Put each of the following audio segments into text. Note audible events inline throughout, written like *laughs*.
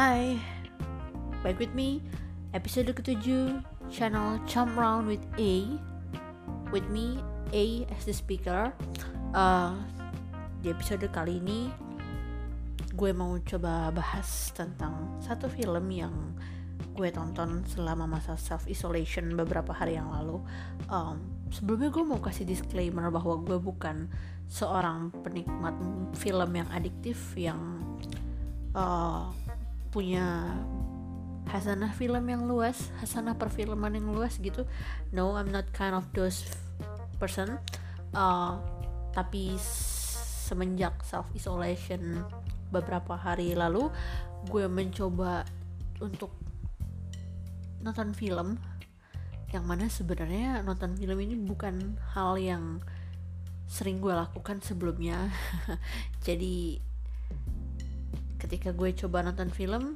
Hai, back with me Episode ke-7 Channel Chum Round with A. With me, A as the speaker. Uh, Di episode kali ini Gue mau coba bahas tentang satu film yang gue tonton selama masa self-isolation beberapa hari yang lalu. Um, Sebelumnya gue mau kasih disclaimer bahwa gue bukan seorang penikmat film yang adiktif yang uh, punya hasanah film yang luas, hasanah perfilman yang luas gitu. No, I'm not kind of those person. Uh, tapi semenjak self isolation beberapa hari lalu, gue mencoba untuk nonton film yang mana sebenarnya nonton film ini bukan hal yang sering gue lakukan sebelumnya. *laughs* Jadi ketika gue coba nonton film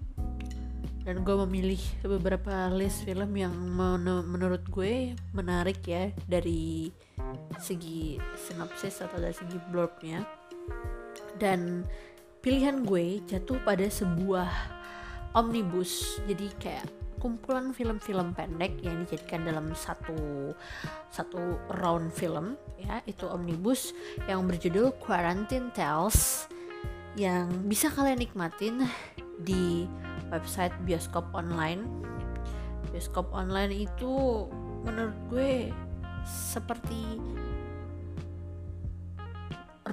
dan gue memilih beberapa list film yang men menurut gue menarik ya dari segi sinopsis atau dari segi blurbnya. Dan pilihan gue jatuh pada sebuah omnibus. Jadi kayak kumpulan film-film pendek yang dijadikan dalam satu satu round film ya. Itu omnibus yang berjudul Quarantine Tales yang bisa kalian nikmatin di website bioskop online. Bioskop online itu menurut gue seperti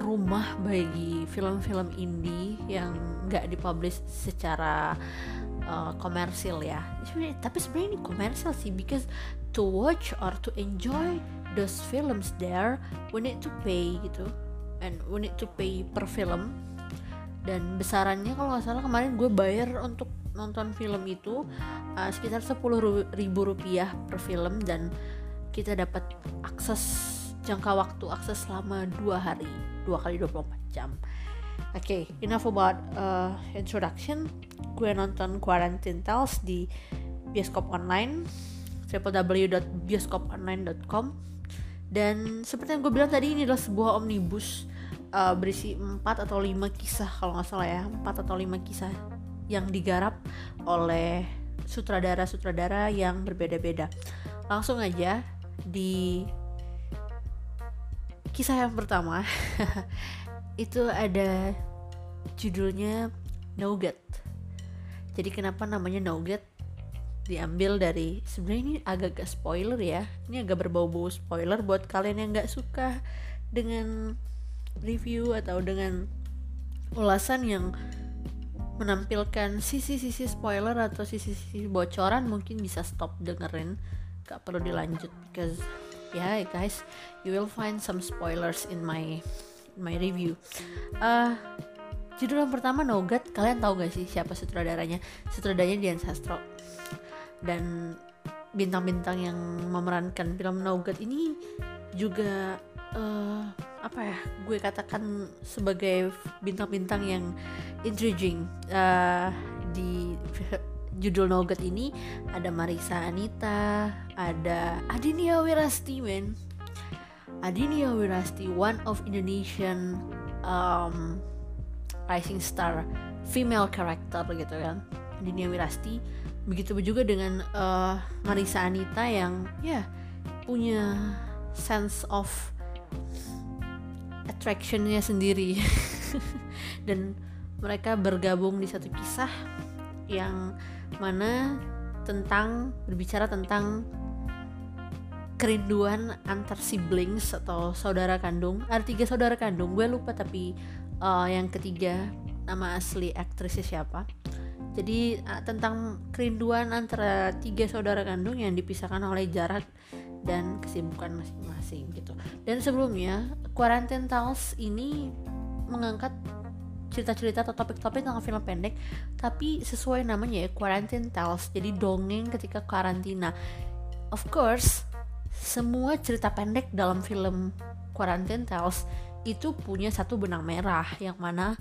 rumah bagi film-film indie yang nggak dipublish secara uh, komersil ya. Tapi sebenarnya ini komersil sih, because to watch or to enjoy those films there, we need to pay gitu, and we need to pay per film dan besarannya kalau nggak salah kemarin gue bayar untuk nonton film itu uh, sekitar sepuluh ribu rupiah per film dan kita dapat akses jangka waktu akses selama dua hari dua kali 24 jam. Oke okay, enough about uh, introduction. Gue nonton Quarantine Tales di bioskop online www.bioskoponline.com dan seperti yang gue bilang tadi ini adalah sebuah omnibus uh, berisi 4 atau 5 kisah kalau nggak salah ya. 4 atau 5 kisah yang digarap oleh sutradara-sutradara yang berbeda-beda. Langsung aja di kisah yang pertama *laughs* itu ada judulnya Nougat jadi kenapa namanya Nougat diambil dari sebenarnya ini agak-agak spoiler ya. Ini agak berbau-bau spoiler buat kalian yang nggak suka dengan review atau dengan ulasan yang menampilkan sisi-sisi spoiler atau sisi-sisi bocoran mungkin bisa stop dengerin. Gak perlu dilanjut because ya yeah, guys you will find some spoilers in my in my review. Uh, judul yang pertama Nogat kalian tahu gak sih siapa sutradaranya? Sutradaranya Dian Sastro. Dan bintang-bintang yang memerankan film Nogat ini juga uh, apa ya gue katakan sebagai bintang-bintang yang intriguing uh, di judul Nogat ini ada Marisa Anita, ada Adinia Wirasti men. Adinia Wirasti one of Indonesian um, rising star female character gitu kan. Adinia Wirasti begitu juga dengan uh, Marisa Anita yang ya punya sense of attractionnya sendiri. *laughs* Dan mereka bergabung di satu kisah yang mana tentang berbicara tentang kerinduan antar siblings atau saudara kandung. Ada tiga saudara kandung gue lupa tapi uh, yang ketiga nama asli aktrisnya siapa. Jadi uh, tentang kerinduan antara tiga saudara kandung yang dipisahkan oleh jarak dan kesibukan masing-masing gitu. Dan sebelumnya, Quarantine Tales ini mengangkat cerita-cerita atau topik-topik tentang film pendek, tapi sesuai namanya ya, Quarantine Tales. Jadi dongeng ketika karantina. Of course, semua cerita pendek dalam film Quarantine Tales itu punya satu benang merah yang mana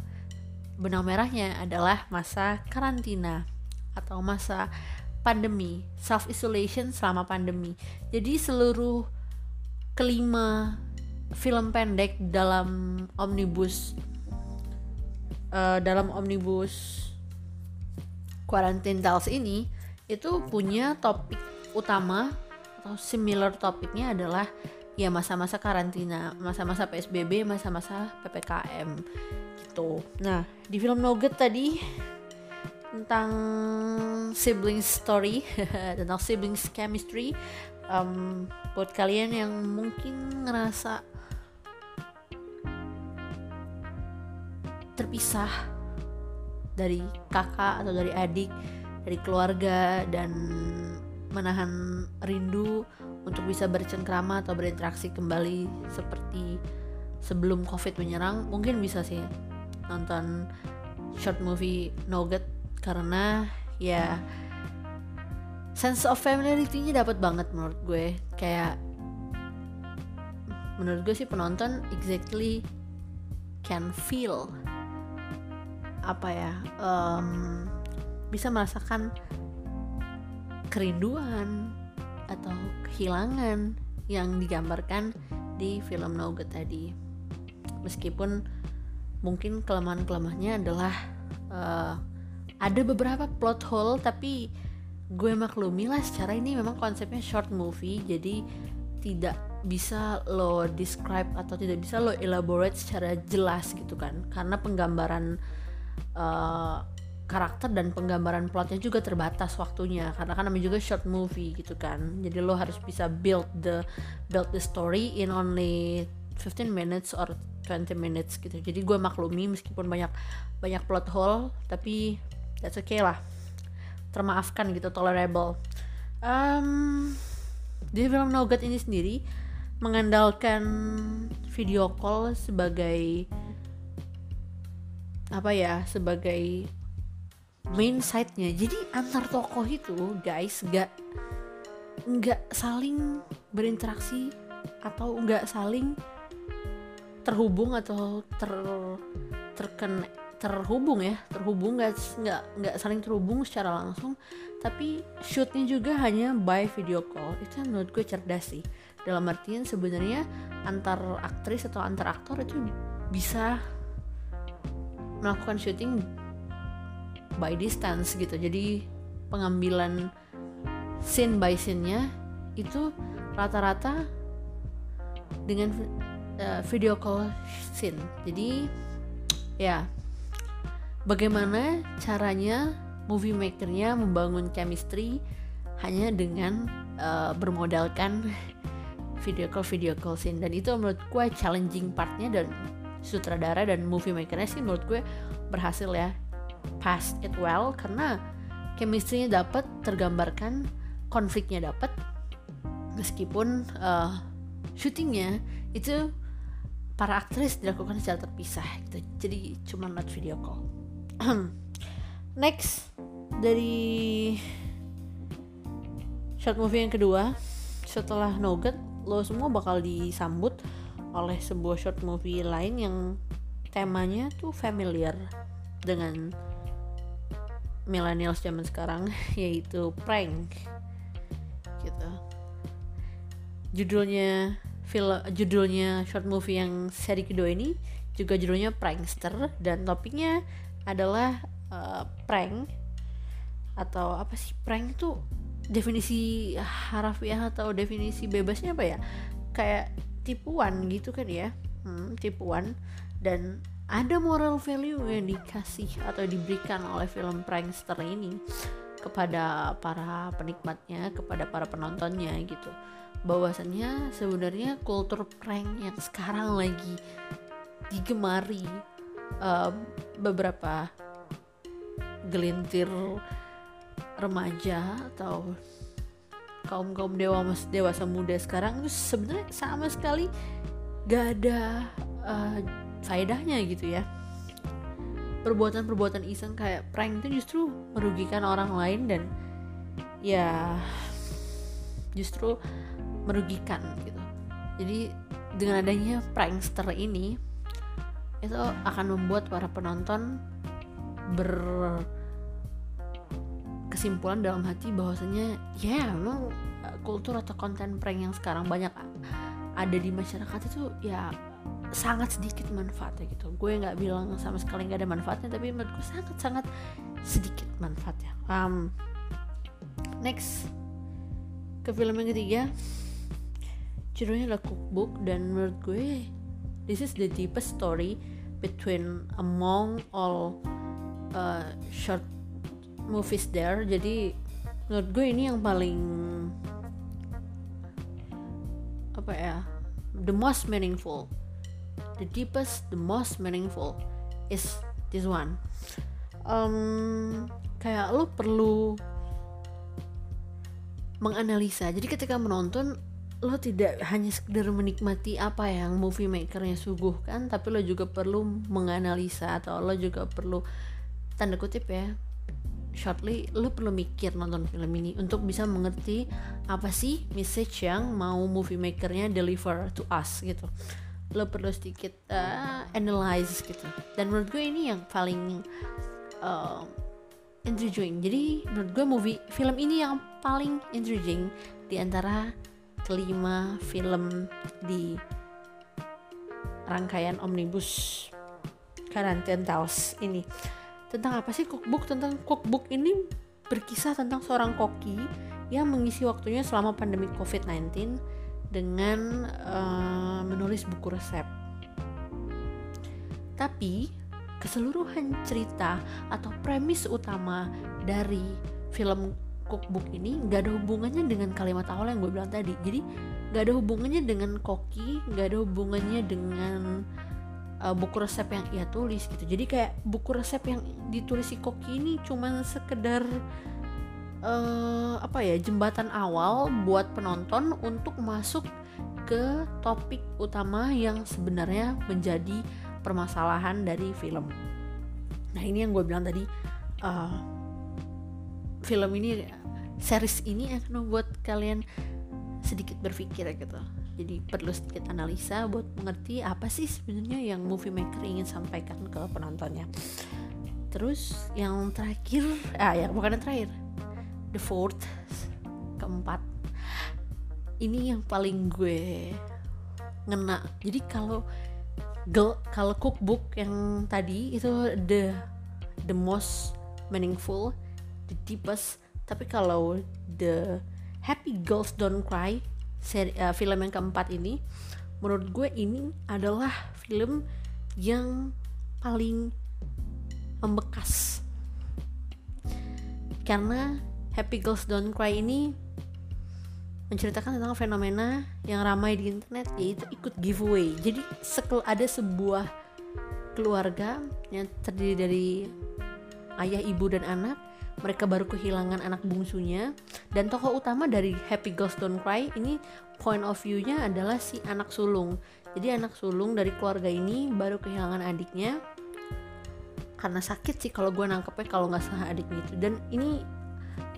benang merahnya adalah masa karantina atau masa pandemi, self isolation selama pandemi. Jadi seluruh kelima film pendek dalam omnibus uh, dalam omnibus Quarantine Tales ini itu punya topik utama atau similar topiknya adalah ya masa-masa karantina, masa-masa PSBB, masa-masa PPKM gitu. Nah, di film Nugget tadi tentang siblings story, *laughs* tentang siblings chemistry, um, buat kalian yang mungkin ngerasa terpisah dari kakak atau dari adik dari keluarga dan menahan rindu untuk bisa bercengkrama atau berinteraksi kembali seperti sebelum covid menyerang mungkin bisa sih nonton short movie Nugget karena ya sense of familiarity-nya dapat banget menurut gue. Kayak menurut gue sih penonton exactly can feel apa ya um, bisa merasakan kerinduan atau kehilangan yang digambarkan di film Nugget tadi. Meskipun mungkin kelemahan-kelemahannya adalah uh, ada beberapa plot hole tapi gue maklumi lah secara ini memang konsepnya short movie jadi tidak bisa lo describe atau tidak bisa lo elaborate secara jelas gitu kan. Karena penggambaran uh, karakter dan penggambaran plotnya juga terbatas waktunya. Karena kan namanya juga short movie gitu kan. Jadi lo harus bisa build the build the story in only 15 minutes or 20 minutes gitu. Jadi gue maklumi meskipun banyak banyak plot hole tapi that's okay lah. Termaafkan gitu tolerable. Um, di film Nugget ini sendiri mengandalkan video call sebagai apa ya sebagai main side-nya. Jadi antar tokoh itu guys nggak nggak saling berinteraksi atau nggak saling terhubung atau ter terken terhubung ya terhubung nggak nggak nggak saling terhubung secara langsung tapi shootnya juga hanya by video call. Itu menurut gue cerdas sih. Dalam artian sebenarnya antar aktris atau antar aktor itu bisa melakukan syuting by distance gitu. Jadi pengambilan scene by scene-nya itu rata-rata dengan uh, video call scene. Jadi ya bagaimana caranya movie makernya membangun chemistry hanya dengan uh, bermodalkan *laughs* video call video call scene? Dan itu menurut gue challenging partnya dan sutradara dan movie makernya sih menurut gue berhasil ya. Pass it well karena chemistry-nya dapat tergambarkan konfliknya dapat meskipun uh, syutingnya itu para aktris dilakukan secara terpisah gitu. Jadi cuma not video call *clears throat* next dari short movie yang kedua setelah Nugget lo semua bakal disambut oleh sebuah short movie lain yang temanya tuh familiar dengan millennials zaman sekarang *laughs* yaitu prank gitu. Judulnya film judulnya short movie yang seri kedua ini juga judulnya prankster dan topiknya adalah uh, prank atau apa sih? Prank tuh definisi harafiah atau definisi bebasnya apa ya? Kayak tipuan gitu kan ya? Hmm, tipuan. Dan ada moral value yang dikasih atau diberikan oleh film prankster ini kepada para penikmatnya, kepada para penontonnya gitu. Bahwasannya sebenarnya kultur prank yang sekarang lagi digemari uh, beberapa gelintir remaja atau kaum kaum dewasa dewasa muda sekarang itu sebenarnya sama sekali gak ada uh, faedahnya gitu ya. Perbuatan-perbuatan iseng kayak prank itu justru merugikan orang lain dan ya justru merugikan gitu. Jadi dengan adanya prankster ini itu akan membuat para penonton berkesimpulan dalam hati bahwasanya ya memang eh, kultur atau konten prank yang sekarang banyak ada di masyarakat itu ya sangat sedikit manfaatnya gitu. Gue nggak bilang sama sekali nggak ada manfaatnya tapi menurutku sangat sangat sedikit manfaatnya. Um, next ke film yang ketiga. Judulnya adalah cookbook dan menurut gue this is the deepest story between among all uh, short movies there. Jadi menurut gue ini yang paling apa ya the most meaningful the deepest the most meaningful is this one. Um, kayak lo perlu menganalisa. Jadi ketika menonton lo tidak hanya sekedar menikmati apa yang movie makernya suguhkan tapi lo juga perlu menganalisa atau lo juga perlu tanda kutip ya shortly lo perlu mikir nonton film ini untuk bisa mengerti apa sih message yang mau movie makernya deliver to us gitu. Lo perlu sedikit uh, analyze gitu. Dan menurut gue ini yang paling uh, intriguing jadi menurut gue movie film ini yang paling intriguing di antara kelima film di rangkaian omnibus Quarantine Tales ini tentang apa sih cookbook tentang cookbook ini berkisah tentang seorang koki yang mengisi waktunya selama pandemi COVID-19 dengan uh, menulis buku resep. Tapi keseluruhan cerita atau premis utama dari film cookbook ini nggak ada hubungannya dengan kalimat awal yang gue bilang tadi. Jadi nggak ada hubungannya dengan koki, nggak ada hubungannya dengan uh, buku resep yang ia tulis gitu jadi kayak buku resep yang ditulis si Koki ini cuman sekedar uh, apa ya jembatan awal buat penonton untuk masuk ke topik utama yang sebenarnya menjadi permasalahan dari film nah ini yang gue bilang tadi uh, film ini series ini akan membuat kalian sedikit berpikir gitu. Jadi perlu sedikit analisa buat mengerti apa sih sebenarnya yang movie maker ingin sampaikan ke penontonnya. Terus yang terakhir ah ya bukan yang terakhir. The fourth keempat. Ini yang paling gue ngena. Jadi kalau kalau cookbook yang tadi itu the the most meaningful the deepest. Tapi kalau the happy girls don't cry seri, uh, film yang keempat ini menurut gue ini adalah film yang paling membekas. Karena Happy Girls Don't Cry ini menceritakan tentang fenomena yang ramai di internet yaitu ikut giveaway. Jadi ada sebuah keluarga yang terdiri dari ayah ibu dan anak mereka baru kehilangan anak bungsunya. Dan tokoh utama dari Happy Girls Don't Cry ini point of view-nya adalah si anak sulung. Jadi anak sulung dari keluarga ini baru kehilangan adiknya. Karena sakit sih kalau gue nangkepnya kalau nggak salah adiknya itu. Dan ini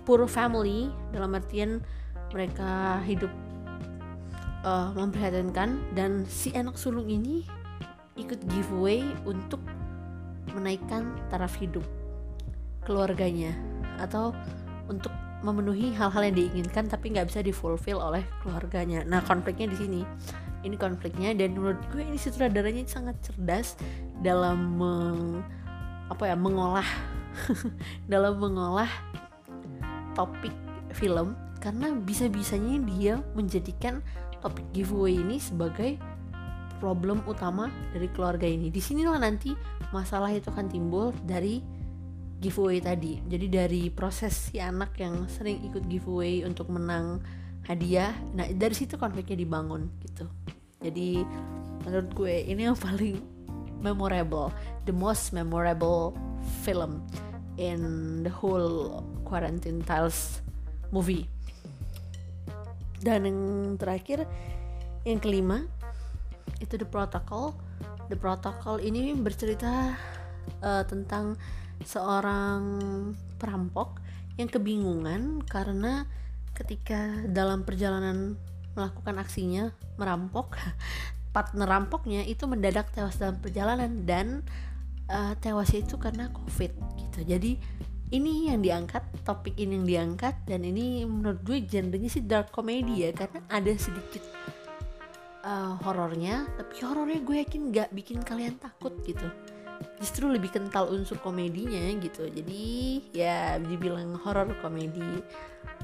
poor family dalam artian mereka hidup uh, memprihatinkan. Dan si anak sulung ini ikut giveaway untuk menaikkan taraf hidup keluarganya atau untuk memenuhi hal-hal yang diinginkan tapi nggak bisa difulfill oleh keluarganya. Nah konfliknya di sini, ini konfliknya dan menurut gue ini sutradaranya sangat cerdas dalam meng, apa ya mengolah *laughs* dalam mengolah topik film karena bisa-bisanya dia menjadikan topik giveaway ini sebagai problem utama dari keluarga ini. Di sinilah nanti masalah itu akan timbul dari giveaway tadi. Jadi dari proses si anak yang sering ikut giveaway untuk menang hadiah nah dari situ konfliknya dibangun gitu. Jadi menurut gue ini yang paling memorable the most memorable film in the whole quarantine tiles movie. Dan yang terakhir yang kelima itu the protocol. The protocol ini bercerita uh, tentang seorang perampok yang kebingungan karena ketika dalam perjalanan melakukan aksinya merampok *laughs* partner rampoknya itu mendadak tewas dalam perjalanan dan uh, tewasnya itu karena covid gitu. Jadi ini yang diangkat topik ini yang diangkat dan ini menurut gue genrenya sih dark comedy ya karena ada sedikit uh, horornya tapi horornya gue yakin nggak bikin kalian takut gitu justru lebih kental unsur komedinya gitu. Jadi ya dibilang horror komedi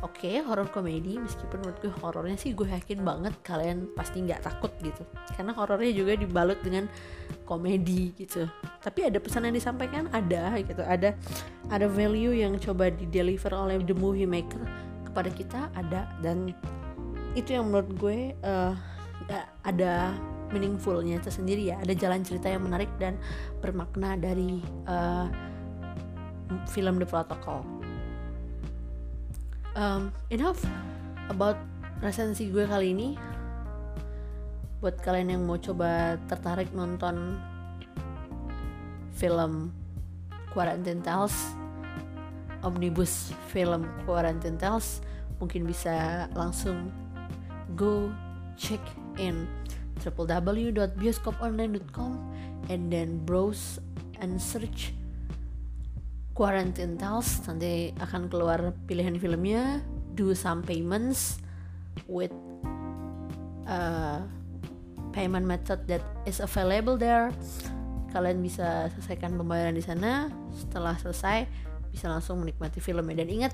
oke okay, horror komedi meskipun menurut gue horornya sih gue yakin banget kalian pasti nggak takut gitu. Karena horornya juga dibalut dengan komedi gitu. Tapi ada pesan yang disampaikan? Ada gitu. Ada ada value yang coba di deliver oleh the movie maker kepada kita ada. Dan itu yang menurut gue uh, ada meaningfulnya tersendiri ya. Ada jalan cerita yang menarik dan bermakna dari uh, film The Protocol. Um, enough about resensi gue kali ini. Buat kalian yang mau coba tertarik nonton film Quarantine Tales omnibus film Quarantine Tales mungkin bisa langsung go check in www.bioskoponline.com and then browse and search Quarantine Tales. Nanti akan keluar pilihan filmnya do some payments with uh, payment method that is available there. Kalian bisa selesaikan pembayaran di sana. Setelah selesai bisa langsung menikmati filmnya. Dan ingat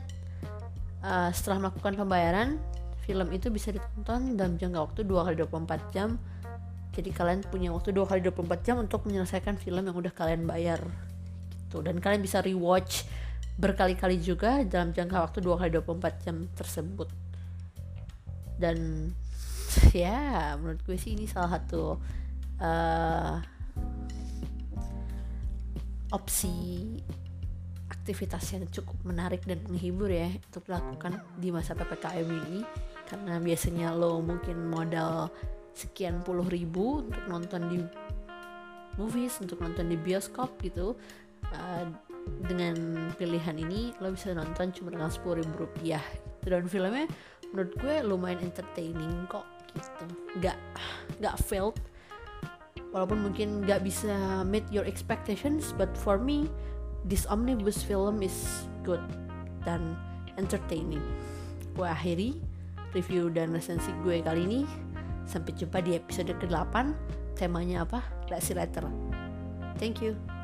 uh, setelah melakukan pembayaran film itu bisa ditonton dalam jangka waktu 2 kali 24 jam jadi kalian punya waktu 2 kali 24 jam untuk menyelesaikan film yang udah kalian bayar gitu. Dan kalian bisa rewatch berkali-kali juga dalam jangka waktu 2 kali 24 jam tersebut. Dan *laughs* ya menurut gue sih ini salah satu uh, opsi aktivitas yang cukup menarik dan menghibur ya untuk dilakukan di masa PPKM ini. Karena biasanya lo mungkin modal sekian puluh ribu untuk nonton di movies untuk nonton di bioskop gitu. Uh, dengan pilihan ini lo bisa nonton cuma dengan sepuluh ribu rupiah gitu. dan filmnya menurut gue lumayan entertaining kok gitu. Nggak nggak failed. Walaupun mungkin nggak bisa meet your expectations but for me this omnibus film is good dan entertaining. Gue akhiri review dan resensi gue kali ini Sampai jumpa di episode ke-8. Temanya apa? Let's see later. Thank you.